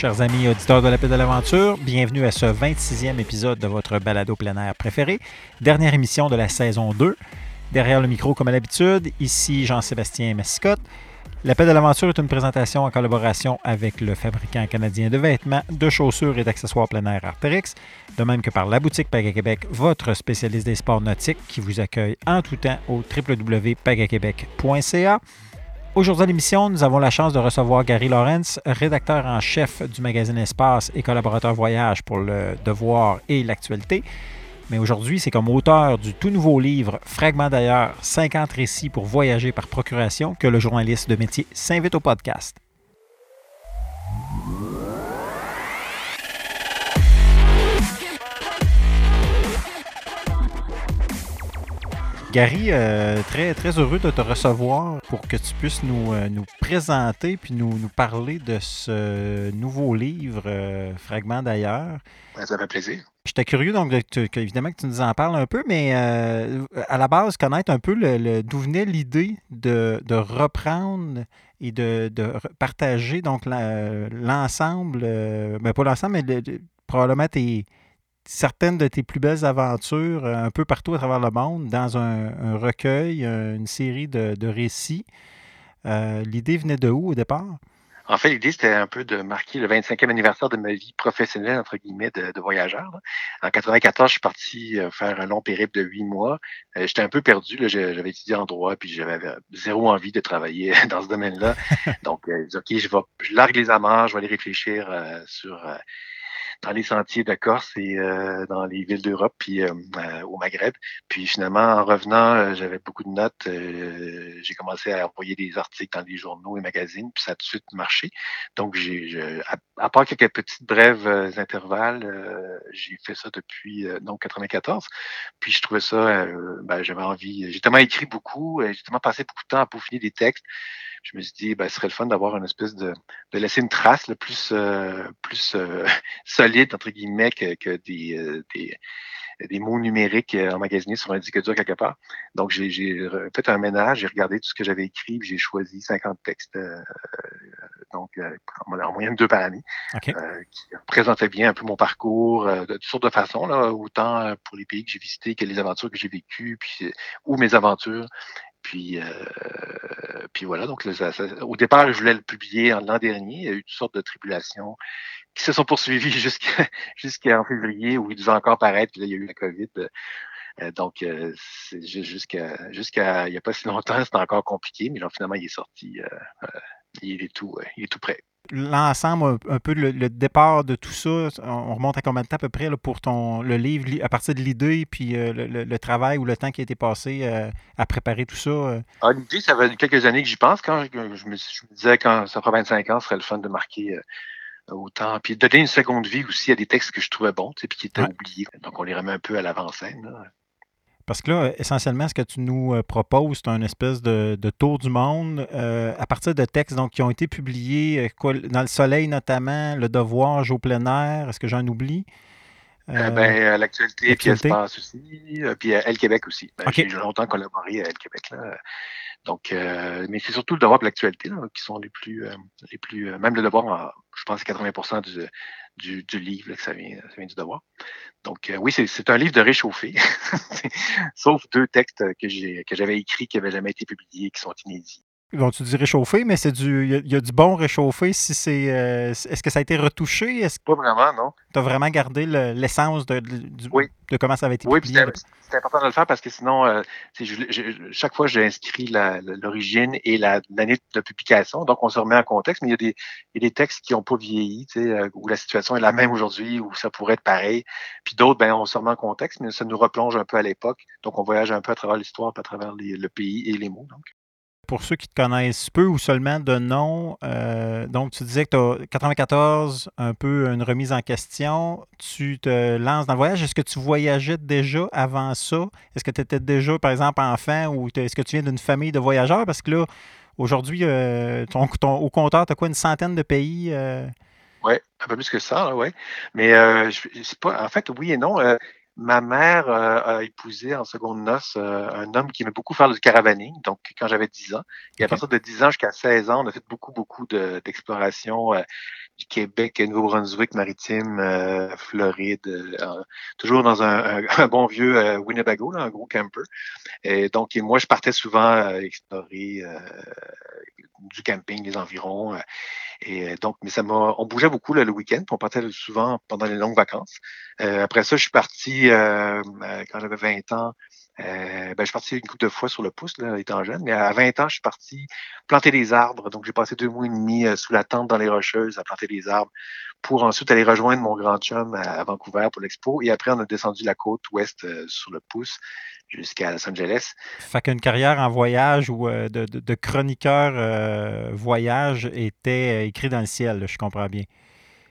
Chers amis auditeurs de la Paix de l'Aventure, bienvenue à ce 26e épisode de votre balado plein air préféré, dernière émission de la saison 2. Derrière le micro, comme à l'habitude, ici Jean-Sébastien Massicotte. La Paix de l'Aventure est une présentation en collaboration avec le fabricant canadien de vêtements, de chaussures et d'accessoires plein air Arterix, de même que par la boutique Paga Québec, votre spécialiste des sports nautiques qui vous accueille en tout temps au www.pagaquebec.ca. Aujourd'hui à l'émission, nous avons la chance de recevoir Gary Lawrence, rédacteur en chef du magazine Espace et collaborateur voyage pour le Devoir et l'actualité. Mais aujourd'hui, c'est comme auteur du tout nouveau livre Fragment d'ailleurs, 50 récits pour voyager par procuration que le journaliste de métier s'invite au podcast. Gary, euh, très, très heureux de te recevoir pour que tu puisses nous, euh, nous présenter puis nous, nous, parler de ce nouveau livre, euh, Fragment d'ailleurs. Ça fait plaisir. J'étais curieux, donc, évidemment, que tu nous en parles un peu, mais à la base, connaître un peu le, d'où venait l'idée de, de, reprendre et de, de partager donc l'ensemble, ben pas l'ensemble, mais probablement tes certaines de tes plus belles aventures euh, un peu partout à travers le monde dans un, recueil, une série de, récits. Euh, l'idée venait de où au départ? En fait, l'idée, c'était un peu de marquer le 25e anniversaire de ma vie professionnelle, entre guillemets, de, voyageur. En 94, je suis parti euh, faire un long périple de huit mois. J'étais un peu perdu. J'avais étudié en droit, puis j'avais zéro envie de travailler dans ce domaine-là. Donc, OK, je, vais, je largue les amarres, je vais aller réfléchir sur dans les sentiers de Corse et euh, dans les villes d'Europe, puis euh, euh, au Maghreb. Puis finalement, en revenant, j'avais beaucoup de notes. j'ai commencé à envoyer des articles dans les journaux et magazines, puis ça a tout de suite marché. Donc, j'ai, à, part quelques petites brèves intervalles, j'ai fait ça depuis donc 94. Puis je trouvais ça, ben, j'avais envie. J'ai tellement écrit beaucoup, j'ai tellement passé beaucoup de temps à peaufiner des textes je me suis dit, ben, ce serait le fun d'avoir une espèce de, de laisser une trace le plus, euh, plus euh, solide, entre guillemets, que, que des, euh, des, des, mots numériques emmagasinés sur un disque dur quelque part. Donc, j'ai fait un ménage, j'ai regardé tout ce que j'avais écrit, j'ai choisi 50 textes, donc en moyenne deux par année, qui présentaient bien un peu mon parcours de toutes sortes de façons, là, autant pour les pays que j'ai visités que les aventures que j'ai vécues, puis ou mes aventures. Puis, euh, puis voilà, donc au départ, je voulais le publier l'an dernier. Il y a eu toutes sortes de tribulations qui se sont poursuivies jusqu'en février où il devait encore paraître. Puis là, il y a eu la COVID. Euh, donc, euh, jusqu'à jusqu'à il n'y a pas si longtemps, c'était encore compliqué, mais finalement, il est sorti. il est tout, il est tout prêt l'ensemble, un, peu le, départ de tout ça, on remonte à combien de temps à peu près pour ton le livre, à partir de l'idée, puis euh, le, travail ou le temps qui a été passé euh, à préparer tout ça? Euh? Ah, l'idée, ça fait quelques années que j'y pense. Quand je me, disais, quand ça fera 25 ans, ce serait le fun de marquer autant. Puis de donner une seconde vie aussi à des textes que je trouvais bons, puis qui étaient oubliés. Donc, on les remet un peu à l'avant-scène. Parce que là, essentiellement, ce que tu nous euh, proposes, c'est un espèce de, tour du monde euh, à partir de textes donc, qui ont été publiés euh, dans Le Soleil notamment, Le Devoir, au plein air, est-ce que j'en oublie? Ben, l'actualité, puis Espace aussi, puis Elle Québec aussi. Ben, J'ai longtemps collaboré à Elle Québec. Là. Donc, mais c'est surtout le devoir de l'actualité qui sont les plus, les plus, même le devoir, je pense, 80% du, du, livre, que ça vient, ça vient, du devoir. Donc, euh, oui, c'est un livre de réchauffé, sauf deux textes que j'avais écrits qui n'avaient jamais été publiés, qui sont inédits. Bon, tu dis réchauffé, mais c'est du. Il y, a du bon réchauffé si c'est. Euh, est-ce que ça a été retouché? Pas vraiment, non. Tu as vraiment gardé l'essence de, de, comment ça avait été Oui, c'est important de le faire parce que sinon, euh, chaque fois, j'ai inscrit l'origine et l'année de publication. Donc, on se remet en contexte, mais il y a des, il y a des textes qui n'ont pas vieilli, euh, où la situation est la même aujourd'hui, où ça pourrait être pareil. Puis d'autres, ben, on se remet en contexte, mais ça nous replonge un peu à l'époque. Donc, on voyage un peu à travers l'histoire, à travers le pays et les mots. Donc pour ceux qui te connaissent peu ou seulement de nom, euh, donc tu disais que tu as 94, un peu une remise en question. Tu te lances dans le voyage. Est-ce que tu voyageais déjà avant ça? Est-ce que tu étais déjà, par exemple, enfant ou est-ce que tu viens d'une famille de voyageurs? Parce que là, aujourd'hui, euh, ton, au compteur, tu as quoi, une centaine de pays? Euh? Oui, un peu plus que ça, oui. Mais c'est pas. En fait, oui et non. Ma mère euh, a épousé en seconde noce euh, un homme qui aimait beaucoup faire du caravaning, donc quand j'avais 10 ans. Et à partir de 10 ans jusqu'à 16 ans, on a fait beaucoup, beaucoup d'exploration. Euh, Québec, Nouveau-Brunswick, Maritime, Floride, toujours dans un, bon vieux Winnebago, un gros camper. Et donc, moi, je partais souvent explorer du camping, les environs. Et donc, mais ça m'a, on bougeait beaucoup le week-end, on partait souvent pendant les longues vacances. après ça, je suis parti quand j'avais 20 ans euh, ben, je suis parti une couple de fois sur le pouce, étant jeune, mais à 20 ans, je suis parti planter des arbres. Donc, j'ai passé deux mois et demi euh, sous la tente dans les Rocheuses à planter des arbres pour ensuite aller rejoindre mon grand chum à, Vancouver pour l'expo. Et après, on a descendu la côte ouest euh, sur le pouce jusqu'à Los Angeles. Fait qu'une carrière en voyage ou de, de, chroniqueur voyage était écrit dans le ciel, je comprends bien.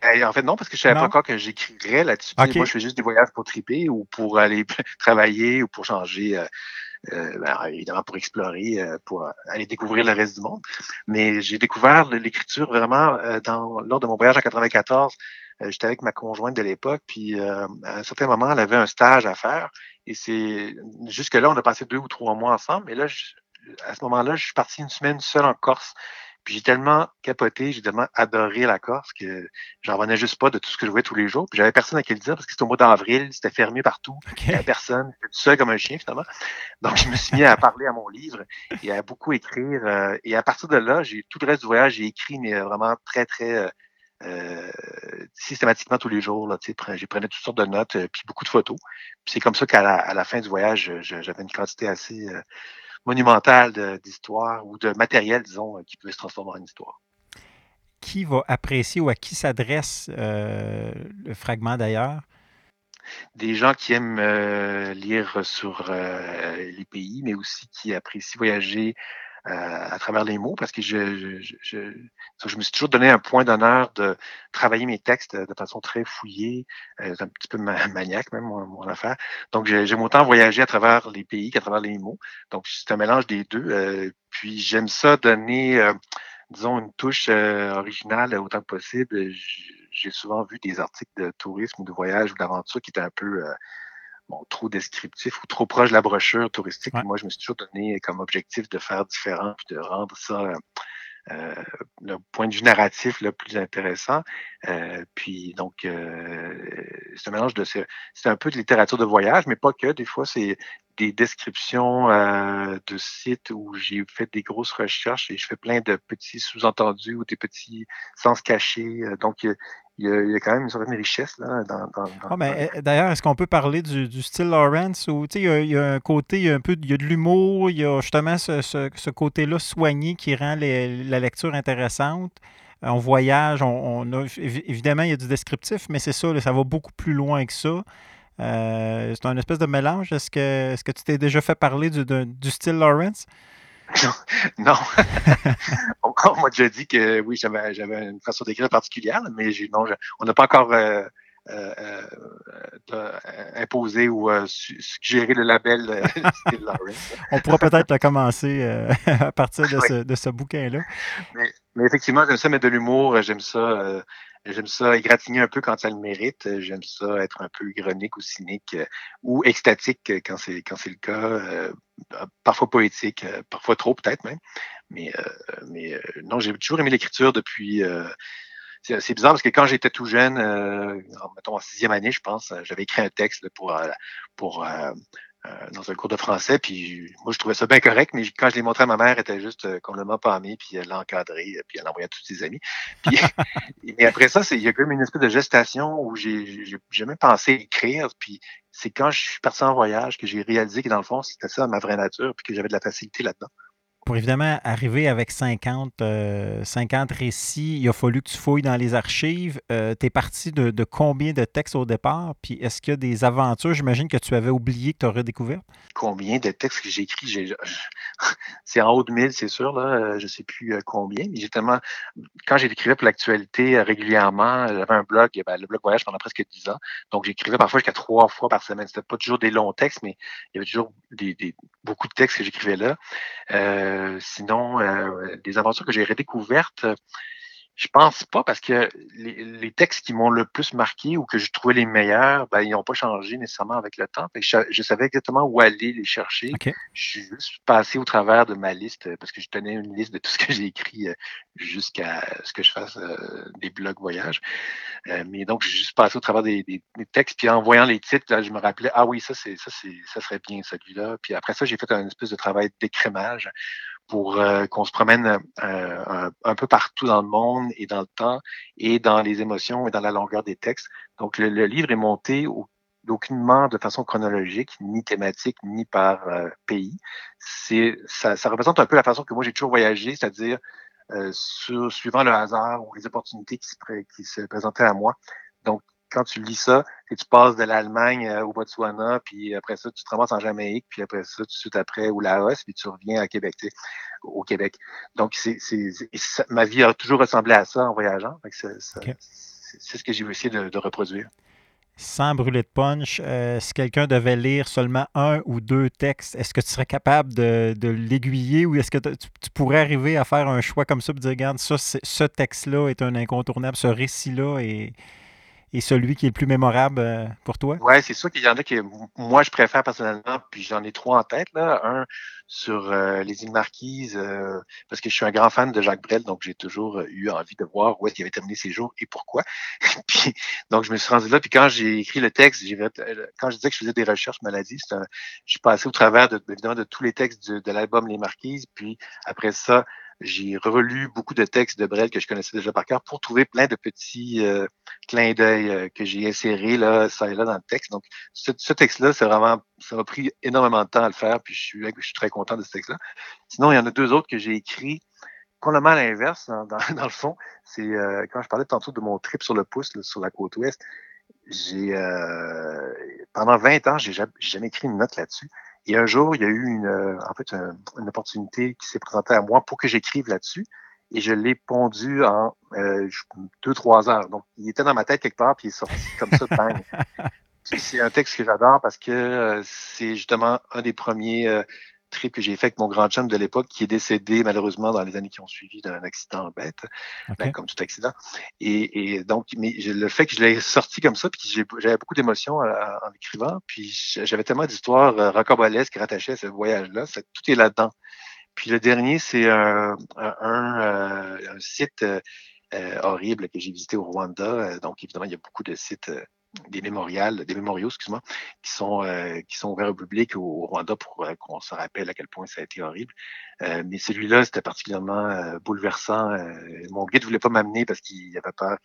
En fait, non, parce que je savais pas encore que j'écrirais là-dessus. Moi, je fais juste des voyages pour triper ou pour aller travailler ou pour changer, euh, euh, ben, évidemment pour explorer, euh, pour aller découvrir le reste du monde. Mais j'ai découvert l'écriture vraiment dans, lors de mon voyage en 94. J'étais avec ma conjointe de l'époque, puis à un certain moment, elle avait un stage à faire. Et c'est jusque-là, on a passé deux ou trois mois ensemble. Mais là, à ce moment-là, je suis parti une semaine seule en Corse puis j'ai tellement capoté, j'ai tellement adoré la Corse que j'en revenais juste pas de tout ce que je voyais tous les jours. Puis j'avais personne à qui le dire parce que c'était au mois d'avril, c'était fermé partout. Il n'y avait personne, j'étais tout seul comme un chien finalement. Donc je me suis mis à parler à mon livre et à beaucoup écrire. Euh, et à partir de là, j'ai tout le reste du voyage, j'ai écrit, mais vraiment très, très euh, euh systématiquement tous les jours. Là, j'ai prenais toutes sortes de notes, euh, puis beaucoup de photos. Puis c'est comme ça qu'à la, la, fin du voyage, j'avais une quantité assez monumentale d'histoire ou de matériel, disons, euh, qui pouvait se transformer en histoire. Qui va apprécier ou à qui s'adresse euh, le fragment d'ailleurs? Des gens qui aiment euh, lire sur les pays, mais aussi qui apprécient voyager à travers les mots parce que je, je, je, je, me suis toujours donné un point d'honneur de travailler mes textes de façon très fouillée, euh, un petit peu maniaque même, mon, affaire. Donc, j'aime autant voyager à travers les pays qu'à travers les mots. Donc, c'est un mélange des deux. Euh, puis, j'aime ça donner, euh, disons, une touche originale autant que possible. J'ai souvent vu des articles de tourisme ou de voyage ou d'aventure qui étaient un peu bon, trop descriptif ou trop proche de la brochure touristique. Moi, je me suis toujours donné comme objectif de faire différent puis de rendre ça euh, le point de vue narratif le plus intéressant. Euh, puis donc, euh, c'est un mélange de c'est un peu de littérature de voyage, mais pas que. Des fois, c'est des descriptions euh, de sites où j'ai fait des grosses recherches et je fais plein de petits sous-entendus ou des petits sens cachés. Donc, il y, a, quand même une certaine richesse là, dans, ah, mais, eh, D'ailleurs, est-ce qu'on peut parler du, style Lawrence où il y, a, il y, a un côté, il y a un peu il y a de l'humour, il y a justement ce, ce, côté-là soigné qui rend la lecture intéressante. On voyage, on, a, évidemment, il y a du descriptif, mais c'est ça, ça va beaucoup plus loin que ça. Euh, c'est un espèce de mélange. Est-ce que, est que tu t'es déjà fait parler du, du style Lawrence? Non. on, m'a déjà dit que oui, j'avais, une façon d'écrire particulière, mais non, on n'a pas encore euh, euh, euh, imposé ou suggéré le label Style Lawrence. on pourra peut-être commencer à partir de, ce, de ce bouquin-là. Mais, mais, effectivement, j'aime ça mettre de l'humour, j'aime ça J'aime ça égratigner un peu quand ça le mérite. J'aime ça être un peu ironique ou cynique euh, ou extatique quand c'est quand c'est le cas. Euh, parfois poétique, euh, parfois trop peut-être même. Mais, mais non, j'ai toujours aimé l'écriture depuis. c'est bizarre parce que quand j'étais tout jeune, mettons en sixième année, je pense, j'avais écrit un texte pour pour euh, dans un cours de français, puis moi, je trouvais ça bien correct, mais quand je l'ai montré à ma mère, elle était juste euh, complètement pâmée, puis elle l'a encadré, puis elle l'a envoyé à tous ses amis. Puis, mais après ça, il y a quand même une espèce de gestation où j'ai jamais pensé écrire, puis c'est quand je suis parti en voyage que j'ai réalisé que dans le fond, c'était ça ma vraie nature, puis que j'avais de la facilité là-dedans pour évidemment arriver avec 50, 50 euh, récits, il a fallu que tu fouilles dans les archives. Euh, tu es parti de, combien de textes au départ? Puis est-ce qu'il y a des aventures, j'imagine, que tu avais oublié que tu aurais découvert? Combien de textes que j'ai écrits? C'est en haut de 1000, c'est sûr. Là. Euh, je ne sais plus combien. Mais j'ai tellement. Quand j'écrivais pour l'actualité régulièrement, j'avais un blog, ben, le blog Voyage pendant presque 10 ans. Donc j'écrivais parfois jusqu'à trois fois par semaine. C'était pas toujours des longs textes, mais il y avait toujours des, beaucoup de textes que j'écrivais là. Euh, sinon, euh, des aventures que j'ai redécouvertes, Je pense pas parce que les, textes qui m'ont le plus marqué ou que je trouvais les meilleurs, ben, ils n'ont pas changé nécessairement avec le temps. je, savais exactement où aller les chercher. Je suis juste passé au travers de ma liste euh, parce que je tenais une liste de tout ce que j'ai écrit euh, jusqu'à ce que je fasse euh, des blogs voyages. mais donc, j'ai juste passé au travers des, textes. Puis en voyant les titres, là, je me rappelais, ah oui, ça, c'est ça, c'est ça serait bien celui-là. Puis après ça, j'ai fait un espèce de travail d'écrémage pour euh, qu'on se promène euh, un, peu partout dans le monde et dans le temps et dans les émotions et dans la longueur des textes. Donc, le, livre est monté aucunement de façon chronologique, ni thématique, ni par euh, pays. C'est ça, ça, représente un peu la façon que moi j'ai toujours voyagé, c'est-à-dire suivant le hasard ou les opportunités qui se, qui se présentaient à moi. Donc, quand tu lis ça, et tu passes de l'Allemagne euh, au Botswana, puis après ça, tu te ramasses en Jamaïque, puis après ça, tout de suite après, au Laos, puis tu reviens à Québec, au Québec. Donc, c'est, ma vie a toujours ressemblé à ça en voyageant. C'est, ce que j'ai essayé de, de, reproduire. Sans brûler de punch, euh, si quelqu'un devait lire seulement un ou deux textes, est-ce que tu serais capable de, de l'aiguiller ou est-ce que tu, pourrais arriver à faire un choix comme ça et dire, regarde, ça, ce texte-là est un incontournable, ce récit-là est et celui qui est le plus mémorable euh, pour toi? Oui, c'est sûr qu'il y en a que moi je préfère personnellement, puis j'en ai trois en tête. Là. Un sur euh, les îles Marquises, euh, parce que je suis un grand fan de Jacques Brel, donc j'ai toujours eu envie de voir où est-ce qu'il avait terminé ses jours et pourquoi. puis, donc je me suis rendu là, puis quand j'ai écrit le texte, j'ai quand je disais que je faisais des recherches maladie, je suis passé au travers de, évidemment de tous les textes de, de l'album Les Marquises, puis après ça, j'ai relu beaucoup de textes de Brel que je connaissais déjà par cœur pour trouver plein de petits euh, clins d'œil euh, que j'ai insérés là, ça et là dans le texte. Donc, ce, texte-là, c'est vraiment, ça m'a pris énormément de temps à le faire, puis je suis, je suis très content de ce texte-là. Sinon, il y en a deux autres que j'ai écrits complètement à l'inverse, dans, dans, le fond. C'est euh, quand je parlais tantôt de mon trip sur le pouce sur la côte ouest. J'ai pendant 20 ans, j'ai jamais écrit une note là-dessus. Et un jour, il y a eu une, euh, en fait, une opportunité qui s'est présentée à moi pour que j'écrive là-dessus. Et je l'ai pondu en euh, deux, trois heures. Donc, il était dans ma tête quelque part, puis il est sorti comme ça, bang. c'est un texte que j'adore parce que euh, c'est justement un des premiers trip que j'ai fait avec mon grand chum de l'époque qui est décédé malheureusement dans les années qui ont suivi d'un accident bête, ben, comme tout accident. Et, donc, mais le fait que je l'ai sorti comme ça, puis j'avais beaucoup d'émotions euh, en, écrivant, puis j'avais tellement d'histoires euh, rocambolesques rattachées à ce voyage-là, tout est là-dedans. Puis le dernier, c'est un, un, euh, site horrible que j'ai visité au Rwanda. Donc, évidemment, il y a beaucoup de sites des mémorials, des mémoriaux, excuse-moi, qui sont euh, qui sont ouverts au public au, Rwanda pour euh, qu'on se rappelle à quel point ça a été horrible. Euh, mais celui-là, c'était particulièrement bouleversant. mon guide voulait pas m'amener parce qu'il avait peur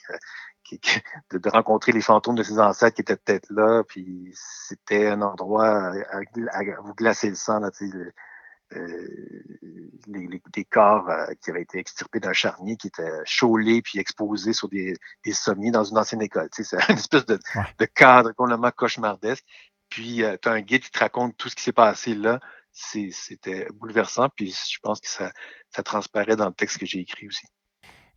de, rencontrer les fantômes de ses ancêtres qui étaient peut-être là. Puis c'était un endroit à, vous glacer le sang. Là, euh, les, des corps euh, qui avaient été extirpés d'un charnier qui étaient chaulés puis exposés sur des, des sommiers dans une ancienne école. Tu sais, c'est une espèce de, de cadre complètement cauchemardesque. Puis euh, tu as un guide qui te raconte tout ce qui s'est passé là. C'était bouleversant, puis je pense que ça, ça transparaît dans le texte que j'ai écrit aussi.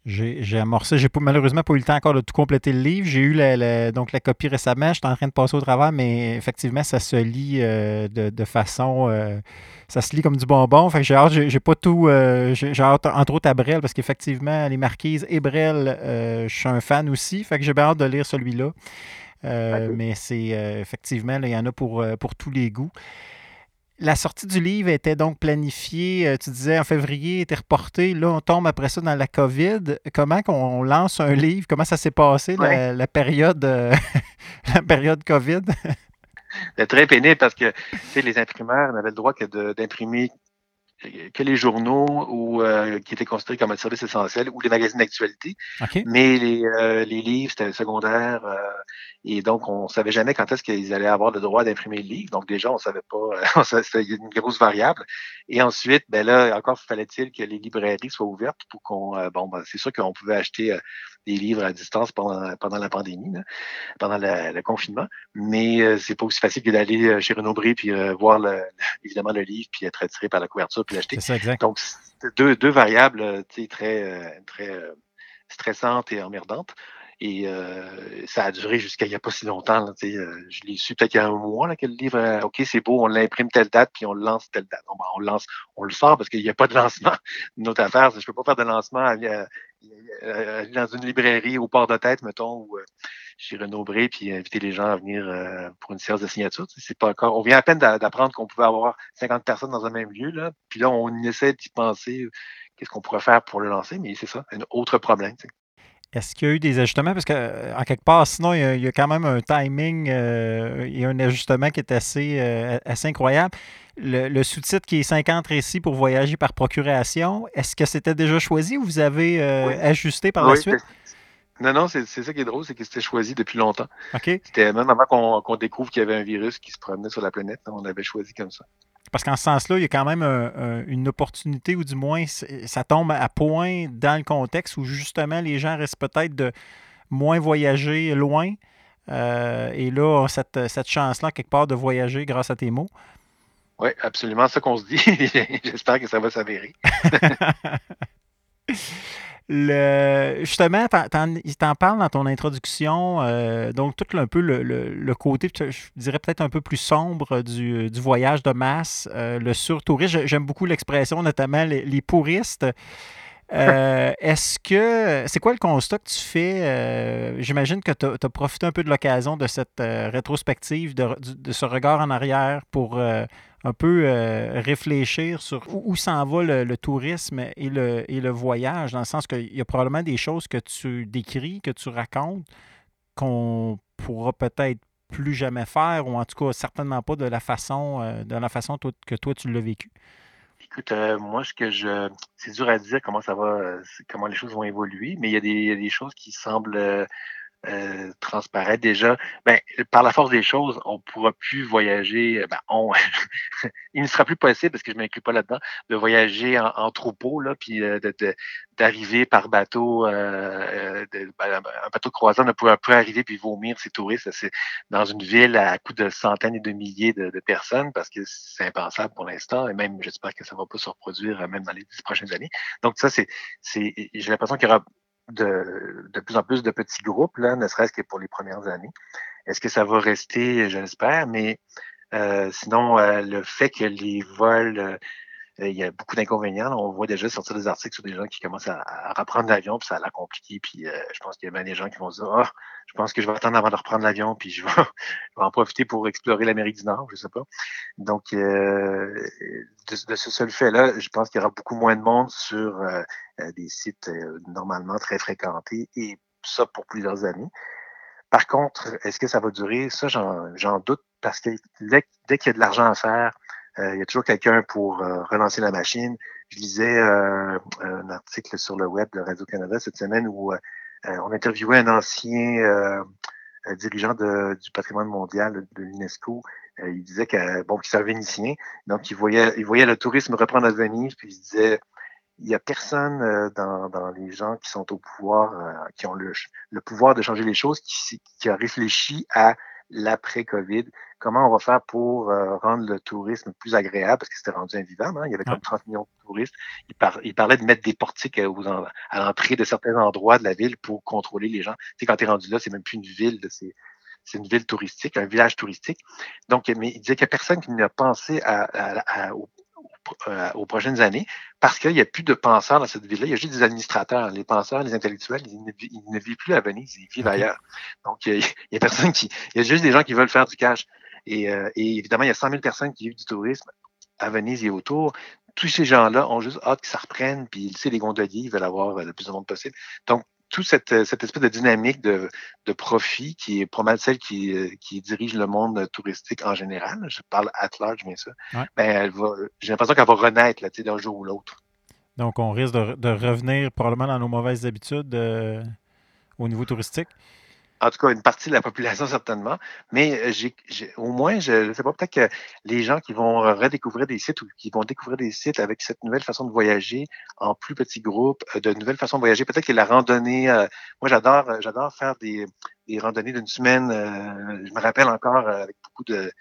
J'ai amorcé, j'ai malheureusement pas eu le temps encore de tout compléter le livre. J'ai eu la, donc la copie récemment, je suis en train de passer au travers, mais effectivement, ça se lit euh, de, façon. Euh, ça se lit comme du bonbon. Fait que j'ai hâte, j'ai pas tout. Euh, j'ai hâte, entre autres, à Brel, parce qu'effectivement, les Marquises et Brel, je suis un fan aussi. Fait que j'ai bien hâte de lire celui-là. Mais c'est effectivement, il y en a pour, pour tous les goûts. La sortie du livre était donc planifiée, euh, tu disais en février, était reportée. Là, on tombe après ça dans la COVID. Comment qu'on lance un livre? Comment ça s'est passé, la, période, euh, la période COVID? C'est très pénible parce que les imprimeurs n'avaient le droit que d'imprimer que les journaux ou euh, qui étaient considérés comme un service essentiel ou les magazines d'actualité. Mais les, euh, les livres, c'était secondaire. Euh, et donc, on savait jamais quand est-ce qu'ils allaient avoir le droit d'imprimer le livre. Donc, déjà, on savait pas. C'était une grosse variable. Et ensuite, ben là, encore fallait-il que les librairies soient ouvertes pour qu'on. bon, ben, c'est sûr qu'on pouvait acheter des livres à distance pendant, pendant la pandémie, pendant le confinement. Mais c'est pas aussi facile que d'aller chez Renaud Bré puis voir le, évidemment le livre puis être attiré par la couverture puis l'acheter. Donc, deux, deux variables très, très stressantes et emmerdantes. Et ça a duré jusqu'à il n'y a pas si longtemps. je l'ai su peut-être il y a un mois là, que le livre, OK, c'est beau, on l'imprime telle date, puis on le lance telle date. Ben, on le lance, on le sort parce qu'il n'y a pas de lancement. Une autre affaire, je ne peux pas faire de lancement aller dans une librairie au port de tête, mettons, ou chez Renaud Bré, puis inviter les gens à venir pour une séance de signature. C'est pas encore. On vient à peine d'apprendre qu'on pouvait avoir 50 personnes dans un même lieu, là. Puis là, on essaie d'y penser qu'est-ce qu'on pourrait faire pour le lancer, mais c'est ça, un autre problème. Est-ce qu'il y a eu des ajustements? Parce qu'en quelque part, sinon, il y, a, quand même un timing et un ajustement qui est assez, assez incroyable. Le, sous-titre qui est 50 récits pour voyager par procuration, est-ce que c'était déjà choisi ou vous avez ajusté par la suite? Non, non, c'est ça qui est drôle, c'est que c'était choisi depuis longtemps. C'était même avant qu'on découvre qu'il y avait un virus qui se promenait sur la planète, on avait choisi comme ça. Parce qu'en ce sens-là, il y a quand même une opportunité, ou du moins, ça tombe à point dans le contexte où justement les gens restent peut-être de moins voyager loin. Euh, et là, cette, cette chance-là, quelque part, de voyager grâce à tes mots. Oui, absolument, c'est ce qu'on se dit. J'espère que ça va s'avérer. Le, justement, il t'en parle dans ton introduction, euh, donc tout un peu le, côté, je dirais peut-être un peu plus sombre du, voyage de masse, euh, le surtourisme. J'aime beaucoup l'expression, notamment les, les pouristes. Euh, est-ce que c'est quoi le constat que tu fais? J'imagine que tu as, profité un peu de l'occasion de cette rétrospective, de, de, ce regard en arrière pour un peu euh, réfléchir sur où, s'en va le, tourisme et le, et le voyage, dans le sens qu'il y a probablement des choses que tu décris, que tu racontes, qu'on pourra peut-être plus jamais faire, ou en tout cas certainement pas de la façon, euh, de la façon que toi tu l'as vécu. Écoute, euh, moi, ce que je, c'est dur à dire comment ça va, comment les choses vont évoluer, mais il y il y a des choses qui semblent euh, transparaît déjà. Ben, par la force des choses, on ne pourra plus voyager. Euh, ben, on, il ne sera plus possible, parce que je ne m'inclus pas là-dedans, de voyager en, troupeau, là, puis euh, d'arriver par bateau, euh, de, ben, un bateau de croisière ne pourra plus arriver puis vomir ses touristes c'est dans une ville à coup de centaines et de milliers de, personnes, parce que c'est impensable pour l'instant, et même j'espère que ça ne va pas se reproduire même dans les prochaines années. Donc ça, c'est, j'ai l'impression qu'il y aura de, de plus en plus de petits groupes, là, ne serait-ce que pour les premières années. Est-ce que ça va rester? Je l'espère, mais euh, sinon, euh, le fait que les vols, euh, il y a beaucoup d'inconvénients. On voit déjà sortir des articles sur des gens qui commencent à, reprendre l'avion, puis ça a l'air compliqué. Puis je pense qu'il y a bien des gens qui vont se dire Ah, je pense que je vais attendre avant de reprendre l'avion, puis je vais, en profiter pour explorer l'Amérique du Nord, je sais pas. Donc, de, de, ce seul fait-là, je pense qu'il y aura beaucoup moins de monde sur euh, des sites euh, normalement très fréquentés et ça pour plusieurs années. Par contre, est-ce que ça va durer? Ça, j'en doute parce que dès, qu'il y a de l'argent à faire, euh, il y a toujours quelqu'un pour relancer la machine. Je lisais un article sur le web de Radio-Canada cette semaine où on interviewait un ancien dirigeant du patrimoine mondial de l'UNESCO. il disait que bon, qu'il vénitien, donc il voyait, il voyait le tourisme reprendre à Venise, puis il disait il n'y a personne euh, dans, dans, les gens qui sont au pouvoir, euh, qui ont le, le, pouvoir de changer les choses, qui, qui a réfléchi à l'après-COVID. Comment on va faire pour euh, rendre le tourisme plus agréable, parce que c'était rendu invivable. Hein? Il y avait comme 30 millions de touristes. Il, par, il parlait de mettre des portiques aux, à l'entrée de certains endroits de la ville pour contrôler les gens. Tu sais, quand tu es rendu là, c'est même plus une ville, c'est c'est une ville touristique, un village touristique. Donc, mais il disait qu'il n'y a personne qui n'a pensé à, à, à, au, euh, aux prochaines années parce qu'il n'y a plus de penseurs dans cette ville-là. Il y a juste des administrateurs. Les penseurs, les intellectuels, ils ne, vivent plus à Venise, ils vivent ailleurs. Donc, il y, a, personne qui. Il y a juste des gens qui veulent faire du cash. Et, euh, et, évidemment, il y a 100 000 personnes qui vivent du tourisme à Venise et autour. Tous ces gens-là ont juste hâte que ça reprenne, puis tu sais, les gondoliers, ils veulent avoir le plus de monde possible. Donc, toute cette, euh, cette espèce de dynamique de, de profit qui est pas mal celle qui, euh, qui dirige le monde touristique en général, je parle at large bien sûr, ben, j'ai l'impression qu'elle va renaître d'un jour ou l'autre. Donc, on risque de, de, revenir probablement dans nos mauvaises habitudes euh, au niveau touristique en tout cas une partie de la population certainement, mais euh, j'ai, au moins, je ne sais pas, peut-être que les gens qui vont redécouvrir des sites ou qui vont découvrir des sites avec cette nouvelle façon de voyager en plus petits groupes, euh, de nouvelles façons de voyager, peut-être que la randonnée, euh, moi j'adore, j'adore faire des, des randonnées d'une semaine. je me rappelle encore avec beaucoup de,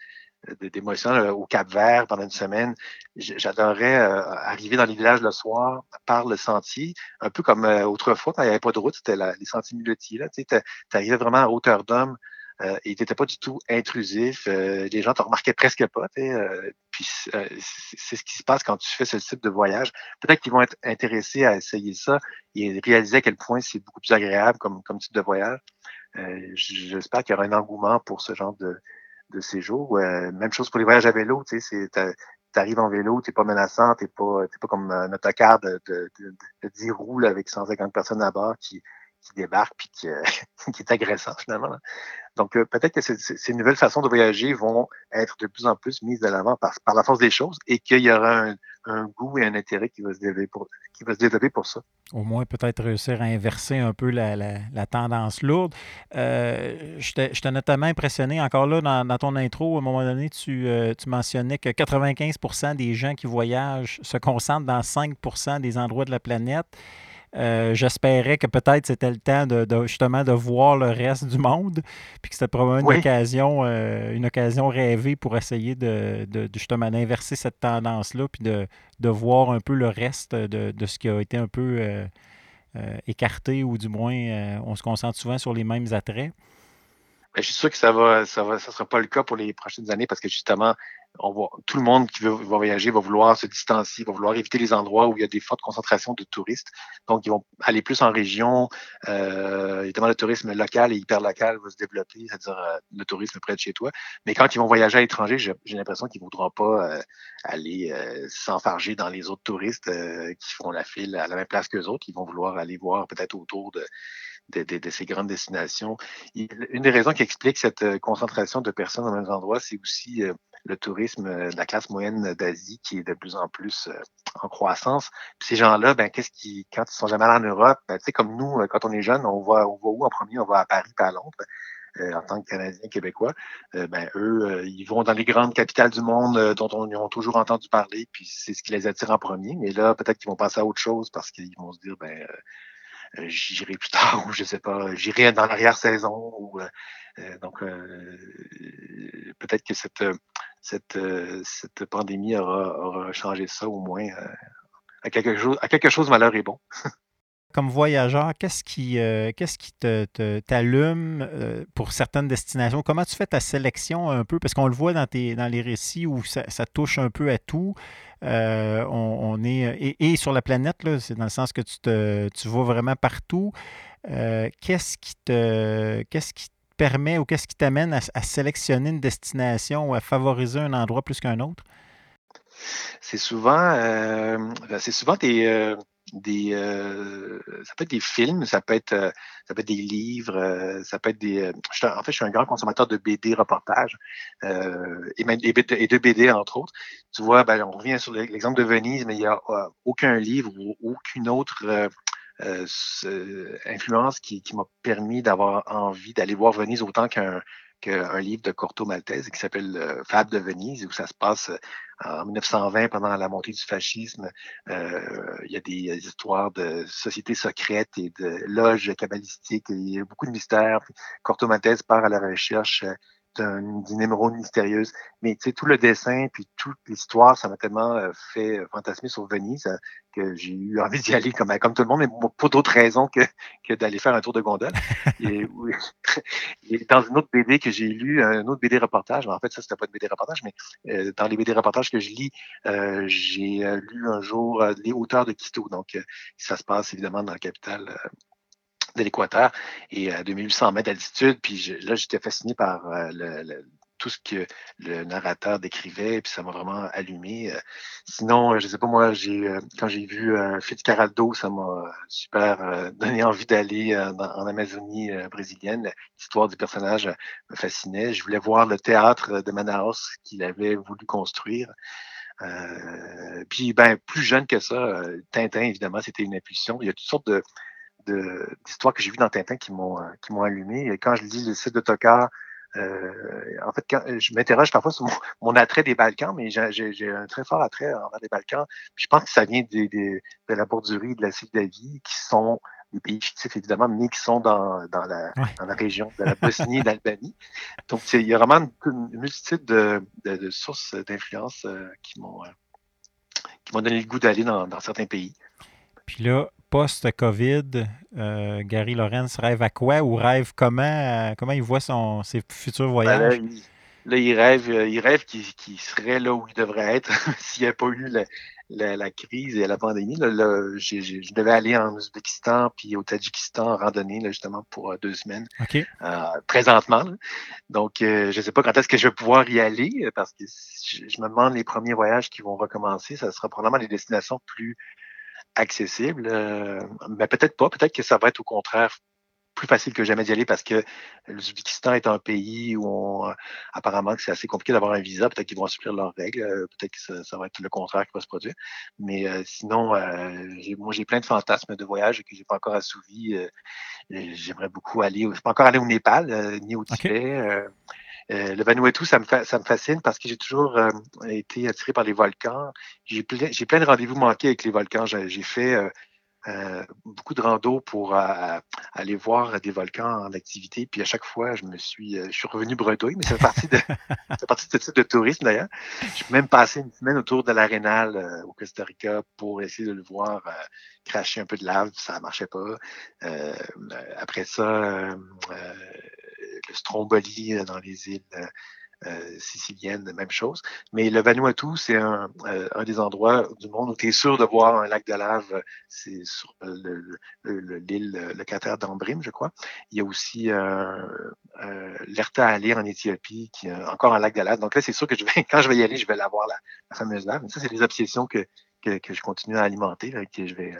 d'émotions au Cap Vert pendant une semaine. J'adorais euh, arriver dans les villages le soir par le sentier, un peu comme euh, autrefois quand il n'y avait pas de route, c'était les sentiers muletiers. Tu arrivais vraiment à hauteur d'homme Euh, il n'était pas du tout intrusif. Euh, les gens te remarquaient presque pas. Euh, puis euh, c'est ce qui se passe quand tu fais ce type de voyage. Peut-être qu'ils vont être intéressés à essayer ça et réaliser à quel point c'est beaucoup plus agréable comme, comme type de voyage. J'espère qu'il y aura un engouement pour ce genre de, de séjour. même chose pour les voyages à vélo. Tu sais, tu arrives en vélo, tu n'es pas menaçant, tu n'es pas, pas comme un autocar de, de, de, de 10 roues avec 150 personnes à bord qui, qui débarque puis qui, euh, qui, est agressant finalement. Donc euh, peut-être que ces, nouvelles façons de voyager vont être de plus en plus mises de l'avant par, par, la force des choses et qu'il y aura un, un, goût et un intérêt qui va se développer pour, qui va se développer pour ça. Au moins peut-être réussir à inverser un peu la, la, tendance lourde. Euh, je t'ai notamment impressionné encore là dans, dans, ton intro, à un moment donné, tu, euh, tu mentionnais que 95% des gens qui voyagent se concentrent dans 5% des endroits de la planète. Euh, j'espérais que peut-être c'était le temps de, justement de voir le reste du monde, puis que c'était probablement une occasion, euh, une occasion rêvée pour essayer de, justement d'inverser cette tendance-là, puis de, voir un peu le reste de, ce qui a été un peu euh, écarté, ou du moins on se concentre souvent sur les mêmes attraits. Ben, je suis sûr que ça va, ça va, ça sera pas le cas pour les prochaines années parce que justement, on tout le monde qui veut, va voyager va vouloir se distancier, va vouloir éviter les endroits où il y a des fortes concentrations de touristes. Donc, ils vont aller plus en région. Euh, évidemment, le tourisme local et hyper local va se développer, c'est-à-dire euh, le tourisme près de chez toi. Mais quand ils vont voyager à l'étranger, j'ai l'impression qu'ils ne voudront pas euh, aller euh, s'enfarger dans les autres touristes qui font la file à la même place qu'eux autres. Ils vont vouloir aller voir peut-être autour de de, de, ces grandes destinations. une des raisons qui explique cette euh, concentration de personnes dans mêmes endroits, c'est aussi euh, le tourisme euh, de la classe moyenne d'Asie qui est de plus en plus en croissance. Puis ces gens-là, ben, qu'est-ce qui, quand ils sont jamais allés en Europe, ben, tu sais, comme nous, quand on est jeune, on va, on va où en premier? On va à Paris, pas à Londres. en tant que Canadiens, Québécois, ben, eux, ils vont dans les grandes capitales du monde dont on, ont toujours entendu parler, puis c'est ce qui les attire en premier. Mais là, peut-être qu'ils vont passer à autre chose parce qu'ils vont se dire, ben, euh, j'irai plus tard ou je sais pas, j'irai dans l'arrière-saison euh, euh, donc peut-être que cette cette cette pandémie aura, aura changé ça au moins à quelque chose à quelque chose malheur est bon. comme voyageur, qu'est-ce qui, qu'est-ce qui te, t'allume pour certaines destinations? Comment tu fais ta sélection un peu? Parce qu'on le voit dans, tes, dans les récits où ça, touche un peu à tout. On, est, et, sur la planète, c'est dans le sens que tu, te, tu vraiment partout. qu'est-ce qui te qu'est-ce qui te permet ou qu'est-ce qui t'amène à, sélectionner une destination ou à favoriser un endroit plus qu'un autre? C'est souvent, ben, c'est souvent tes, des euh, ça peut être des films, ça peut être euh, ça peut être des livres, euh, ça peut être des en fait je suis un grand consommateur de BD reportages et, et, de BD entre autres. Tu vois, ben, on revient sur l'exemple de Venise, mais il n'y a aucun livre ou aucune autre influence qui, qui m'a permis d'avoir envie d'aller voir Venise autant qu'un qu'un livre de Corto Maltese qui s'appelle Fab de Venise, où ça se passe en 1920, pendant la montée du fascisme, euh, il y a des histoires de sociétés secrètes et de loges cabalistiques. Il y a beaucoup de mystères. Corto Maltese part à la recherche d'une émeraude mystérieuse. Mais tu sais, tout le dessin, puis toute l'histoire, ça m'a tellement euh, fait euh, fantasmer sur Venise euh, que j'ai eu envie d'y aller comme, comme tout le monde, mais pour d'autres raisons que, que d'aller faire un tour de gondole. et, dans une autre BD que j'ai lu, un autre BD reportage, en fait, ça, c'était pas une BD reportage, mais dans les BD reportages que je lis, j'ai lu un jour Les hauteurs de Quito. Donc, ça se passe évidemment dans la capitale de l'Équateur et à 2800 mètres d'altitude. Puis là, j'étais fasciné par euh, tout ce que le narrateur décrivait, puis ça m'a vraiment allumé. Euh, sinon, euh, je sais pas moi, j'ai quand j'ai vu Fitzcarraldo, ça m'a super donné envie d'aller en Amazonie brésilienne. L'histoire du personnage me fascinait. Je voulais voir le théâtre de Manaus qu'il avait voulu construire. puis, ben, plus jeune que ça, Tintin, évidemment, c'était une impulsion. Il y a toutes sortes de, d'histoires que j'ai vues dans Tintin qui m'ont euh, qui m'ont allumé. Et quand je lis le site de euh, en fait, quand, je m'interroge parfois sur mon, attrait des Balkans, mais j'ai un très fort attrait envers les Balkans. je pense que ça vient des, des, de la Bordurie, de la Moldavie, qui sont des pays fictifs, évidemment, mais qui sont dans, dans, la, dans la région de la Bosnie et d'Albanie. Donc, il y a vraiment une, multitude de, de, de sources d'influence euh, qui m'ont euh, qui m'ont donné le goût d'aller dans, dans certains pays. Puis là, post-COVID, Gary Lorenz rêve à quoi ou rêve comment? comment il voit son, ses futurs ben voyages? là, il, rêve, il rêve qu'il serait là où il devrait être s'il n'y a pas eu la, crise et la pandémie. Là, je devais aller en Ouzbékistan puis au Tadjikistan en randonnée justement pour euh, deux semaines euh, présentement. Donc, euh, je ne sais pas quand est-ce que je vais pouvoir y aller parce que je, me demande les premiers voyages qui vont recommencer. Ça sera probablement des destinations plus accessibles. mais peut-être pas. Peut-être que ça va être au contraire plus facile que jamais d'y aller parce que l'Ouzbékistan est un pays où on, apparemment que c'est assez compliqué d'avoir un visa. Peut-être qu'ils vont assouplir leurs règles. Euh, peut-être que ça, va être le contraire qui va se produire. Mais euh, sinon, euh, moi, j'ai plein de fantasmes de voyage que j'ai pas encore assouvis. J'aimerais beaucoup aller. Je suis pas encore allé au Népal ni au Tibet. Le Vanuatu, ça me, ça me fascine parce que j'ai toujours été attiré par les volcans. J'ai plein, de rendez-vous manqués avec les volcans. J'ai fait euh, beaucoup de rando pour euh, aller voir des volcans en activité. Puis à chaque fois, je me suis, euh, je suis revenu bredouille, mais c'est partie de, c'est partie de ce type de tourisme d'ailleurs. Suis même passé une semaine autour de l'Arénal au Costa Rica pour essayer de le voir cracher un peu de lave. Ça marchait pas. après ça, le Stromboli dans les îles euh, sicilienne, même chose. Mais le Vanuatu, c'est un, euh, un, des endroits du monde où tu es sûr de voir un lac de lave. C'est sur l'île, le, le, le, d'Ambrim, je crois. Il y a aussi euh, euh, l'Erta Ali en Éthiopie, qui est encore un lac de lave. Donc là, c'est sûr que quand je vais y aller, je vais la voir, la, fameuse lave. Mais ça, c'est des obsessions que, que, que, je continue à alimenter, là, que je vais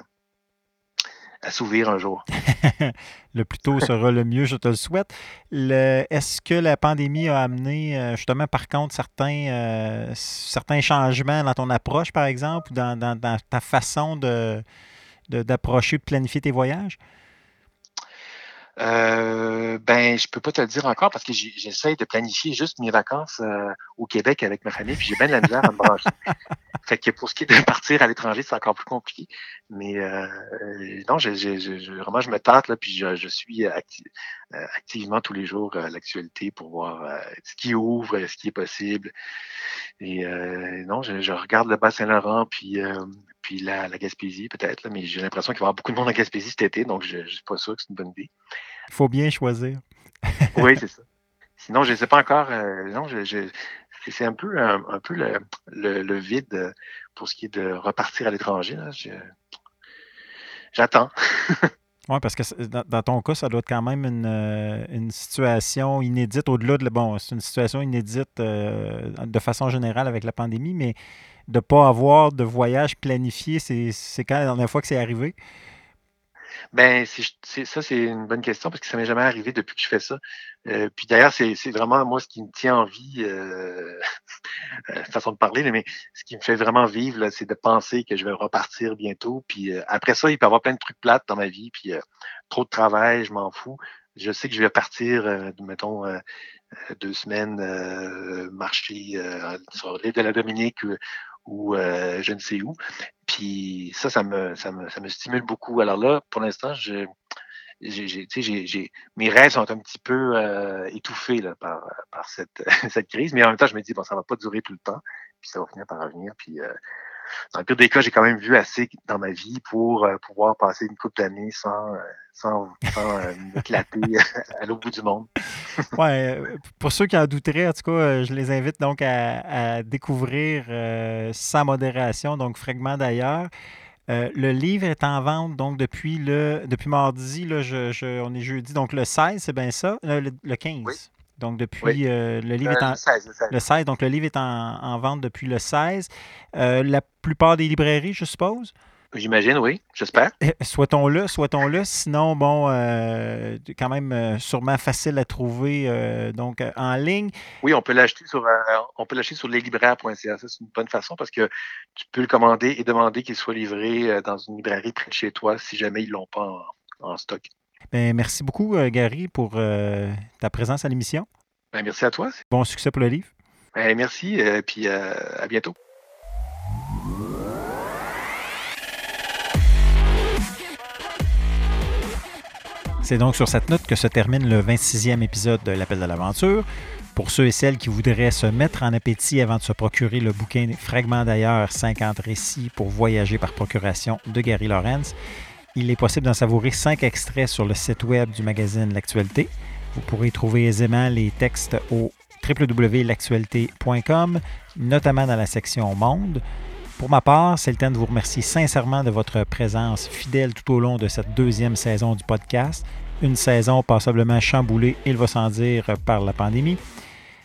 assouvir un jour. le plus tôt sera le mieux, je te le souhaite. Est-ce que la pandémie a amené euh, justement, par contre, certains, euh, certains changements dans ton approche, par exemple, ou dans, ta façon de, d'approcher, de, planifier tes voyages? Euh, ben, je peux pas te le dire encore parce que j'essaie de planifier juste mes vacances euh, au Québec avec ma famille, puis j'ai bien de la misère à me brancher. Fait que pour ce qui est de partir à l'étranger, c'est encore plus compliqué. Mais euh, non, je, vraiment, je me tente, là, puis je, suis euh, activement tous les jours à l'actualité pour voir ce qui ouvre, ce qui est possible. Et non, je, regarde le Bas-Saint-Laurent, puis, puis la, la Gaspésie peut-être, mais j'ai l'impression qu'il va y avoir beaucoup de monde en Gaspésie cet été, donc je ne suis pas sûr que c'est une bonne idée. Il faut bien choisir. oui, c'est ça. Sinon, je ne sais pas encore. non, je, c'est un peu, un, peu le, le, vide pour ce qui est de repartir à l'étranger. J'attends. oui, parce que dans, ton cas, ça doit être quand même une, euh, une situation inédite au-delà de. Bon, c'est une situation inédite euh, de façon générale avec la pandémie, mais de ne pas avoir de voyage planifié, c'est quand la dernière fois que c'est arrivé? Ben, ça, c'est une bonne question parce que ça m'est jamais arrivé depuis que je fais ça. Euh, puis d'ailleurs, c'est, vraiment moi ce qui me tient en vie, euh, euh, façon de parler, mais ce qui me fait vraiment vivre, c'est de penser que je vais repartir bientôt. Puis après ça, il peut y avoir plein de trucs plates dans ma vie, puis trop de travail, je m'en fous. Je sais que je vais partir, mettons, deux semaines marcher sur l'île de la Dominique ou je ne sais où. Puis ça, ça me, ça me, ça me stimule beaucoup. Alors là, pour l'instant, je, j'ai, mes rêves sont un petit peu euh, étouffés là, par, par cette, cette crise, mais en même temps, je me dis, bon, ça va pas durer tout le temps, puis ça va finir par revenir. Puis euh, dans le pire des cas, j'ai quand même vu assez dans ma vie pour euh, pouvoir passer une couple d'années sans, euh, sans, sans euh, m'éclater à l'autre bout du monde. ouais, pour ceux qui en douteraient, en tout cas, je les invite donc à, découvrir sans modération, donc fragment d'ailleurs. Le livre est en vente donc depuis le depuis mardi, là, je, on est jeudi, donc le 16, c'est bien ça, le, 15. Donc, depuis euh, le livre est en, le 16, Donc, le livre est en, vente depuis le 16. Euh, la plupart des librairies, je suppose? J'imagine, oui. J'espère. Eh, souhaitons-le, souhaitons-le. Sinon, bon, euh, quand même sûrement facile à trouver donc en ligne. Oui, on peut l'acheter sur on peut l'acheter sur leslibraires.ca. Ça, c'est une bonne façon parce que tu peux le commander et demander qu'il soit livré dans une librairie près de chez toi si jamais ils ne l'ont pas en stock. Ben, merci beaucoup, euh, Gary, pour euh, ta présence à l'émission. Ben, merci à toi. Bon succès pour le livre. Ben, merci, et euh, puis à bientôt. C'est donc sur cette note que se termine le 26e épisode de l'Appel de l'aventure. Pour ceux et celles qui voudraient se mettre en appétit avant de se procurer le bouquin Fragments d'ailleurs 50 récits pour voyager par procuration de Gary Lawrence, Il est possible d'en savourer cinq extraits sur le site web du magazine L'Actualité. Vous pourrez trouver aisément les textes au www.l'actualité.com, notamment dans la section Monde. Pour ma part, c'est le temps de vous remercier sincèrement de votre présence fidèle tout au long de cette deuxième saison du podcast. Une saison passablement chamboulée, il va sans dire, par la pandémie.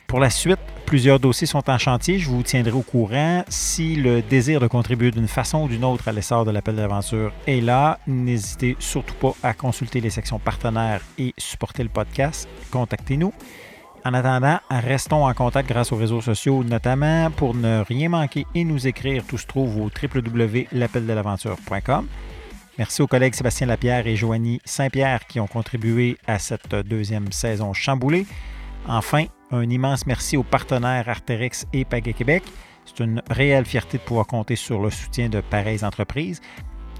Pour la suite, plusieurs dossiers sont en chantier. Je vous tiendrai au courant. Si le désir de contribuer d'une façon ou d'une autre à l'essor de l'appel d'aventure est là, n'hésitez surtout pas à consulter les sections partenaires et supporter le podcast. Contactez-nous. En attendant, restons en contact grâce aux réseaux sociaux, notamment pour ne rien manquer et nous écrire. Tout se trouve au www.l'appeldel'aventure.com. Merci aux collègues Sébastien Lapierre et Joanie Saint-Pierre qui ont contribué à cette deuxième saison chamboulée. Enfin, un immense merci aux partenaires Arterix et Pagay Québec. C'est une réelle fierté de pouvoir compter sur le soutien de pareilles entreprises.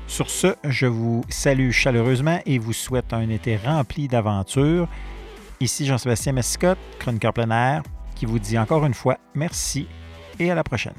Sur ce, je vous salue chaleureusement et vous souhaite un été rempli d'aventures. Ici Jean-Sébastien Mescott, chroniqueur plein air, qui vous dit encore une fois merci et à la prochaine.